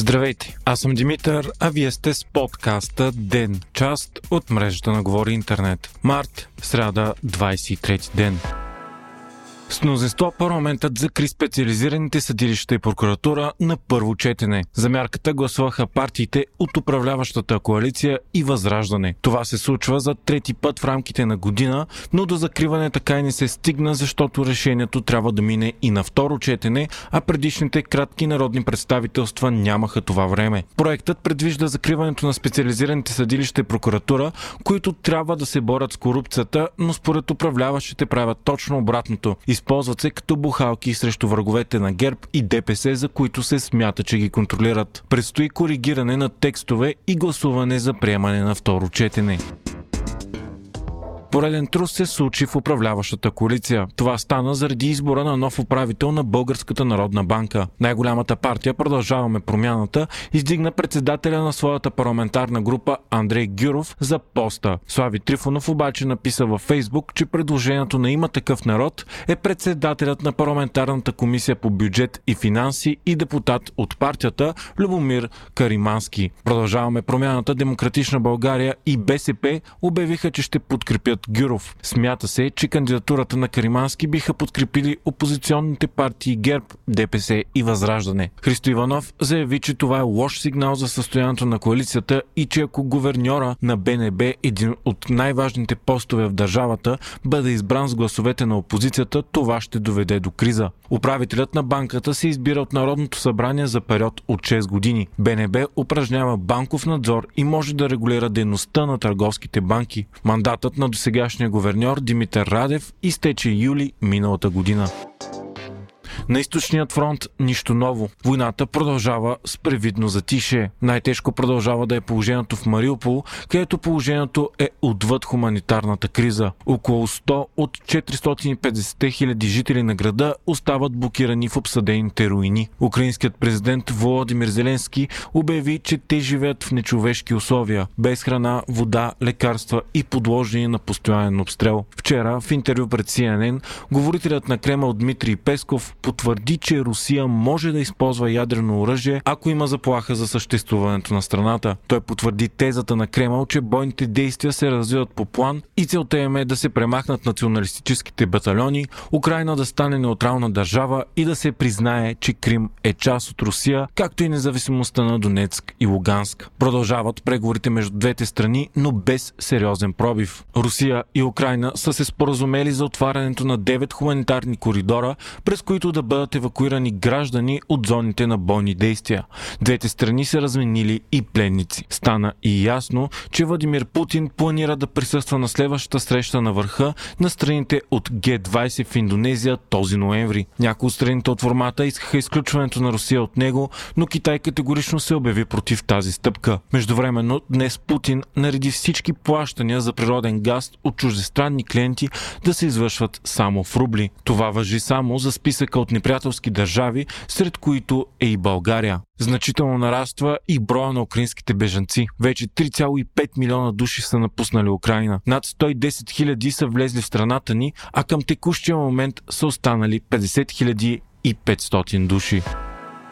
Здравейте, аз съм Димитър, а вие сте с подкаста ДЕН, част от мрежата на Говори Интернет. Март, сряда, 23 ден. С мнозинство парламентът закри специализираните съдилища и прокуратура на първо четене. За мярката гласуваха партиите от управляващата коалиция и Възраждане. Това се случва за трети път в рамките на година, но до закриване така и не се стигна, защото решението трябва да мине и на второ четене, а предишните кратки народни представителства нямаха това време. Проектът предвижда закриването на специализираните съдилища и прокуратура, които трябва да се борят с корупцията, но според управляващите правят точно обратното Използват се като бухалки срещу враговете на ГЕРБ и ДПС, за които се смята, че ги контролират. Предстои коригиране на текстове и гласуване за приемане на второ четене. Пореден трус се случи в управляващата коалиция. Това стана заради избора на нов управител на Българската народна банка. Най-голямата партия Продължаваме промяната издигна председателя на своята парламентарна група Андрей Гюров за поста. Слави Трифонов обаче написа във Фейсбук, че предложението на има такъв народ е председателят на парламентарната комисия по бюджет и финанси и депутат от партията Любомир Каримански. Продължаваме промяната Демократична България и БСП обявиха, че ще подкрепят от Гюров. Смята се, че кандидатурата на Каримански биха подкрепили опозиционните партии ГЕРБ, ДПС и Възраждане. Христо Иванов заяви, че това е лош сигнал за състоянието на коалицията и че ако говерньора на БНБ, един от най-важните постове в държавата, бъде избран с гласовете на опозицията, това ще доведе до криза. Управителят на банката се избира от Народното събрание за период от 6 години. БНБ упражнява банков надзор и може да регулира дейността на търговските банки. Мандатът на досега сегашния говерньор Димитър Радев изтече юли миналата година. На източният фронт нищо ново. Войната продължава с превидно затише. Най-тежко продължава да е положението в Мариупол, където положението е отвъд хуманитарната криза. Около 100 от 450 хиляди жители на града остават блокирани в обсъдените руини. Украинският президент Володимир Зеленски обяви, че те живеят в нечовешки условия, без храна, вода, лекарства и подложени на постоянен обстрел. Вчера в интервю пред CNN говорителят на Кремъл Дмитрий Песков потвърди, че Русия може да използва ядрено оръжие, ако има заплаха за съществуването на страната. Той потвърди тезата на Кремъл, че бойните действия се развиват по план и целта им е да се премахнат националистическите батальони, Украина да стане неутрална държава и да се признае, че Крим е част от Русия, както и независимостта на Донецк и Луганск. Продължават преговорите между двете страни, но без сериозен пробив. Русия и Украина са се споразумели за отварянето на 9 хуманитарни коридора, през които да бъдат евакуирани граждани от зоните на бойни действия. Двете страни са разменили и пленници. Стана и ясно, че Владимир Путин планира да присъства на следващата среща на върха на страните от Г-20 в Индонезия този ноември. Някои от страните от формата искаха изключването на Русия от него, но Китай категорично се обяви против тази стъпка. Междувременно днес Путин нареди всички плащания за природен газ от чуждестранни клиенти да се извършват само в рубли. Това въжи само за списъка от неприятелски държави, сред които е и България. Значително нараства и броя на украинските бежанци. Вече 3,5 милиона души са напуснали Украина. Над 110 хиляди са влезли в страната ни, а към текущия момент са останали 50 хиляди и 500 души.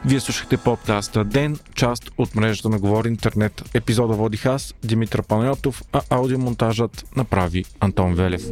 Вие слушахте подкаста Ден, част от мрежата на Говори Интернет. Епизода водих аз, Димитър Панайотов, а аудиомонтажът направи Антон Велев.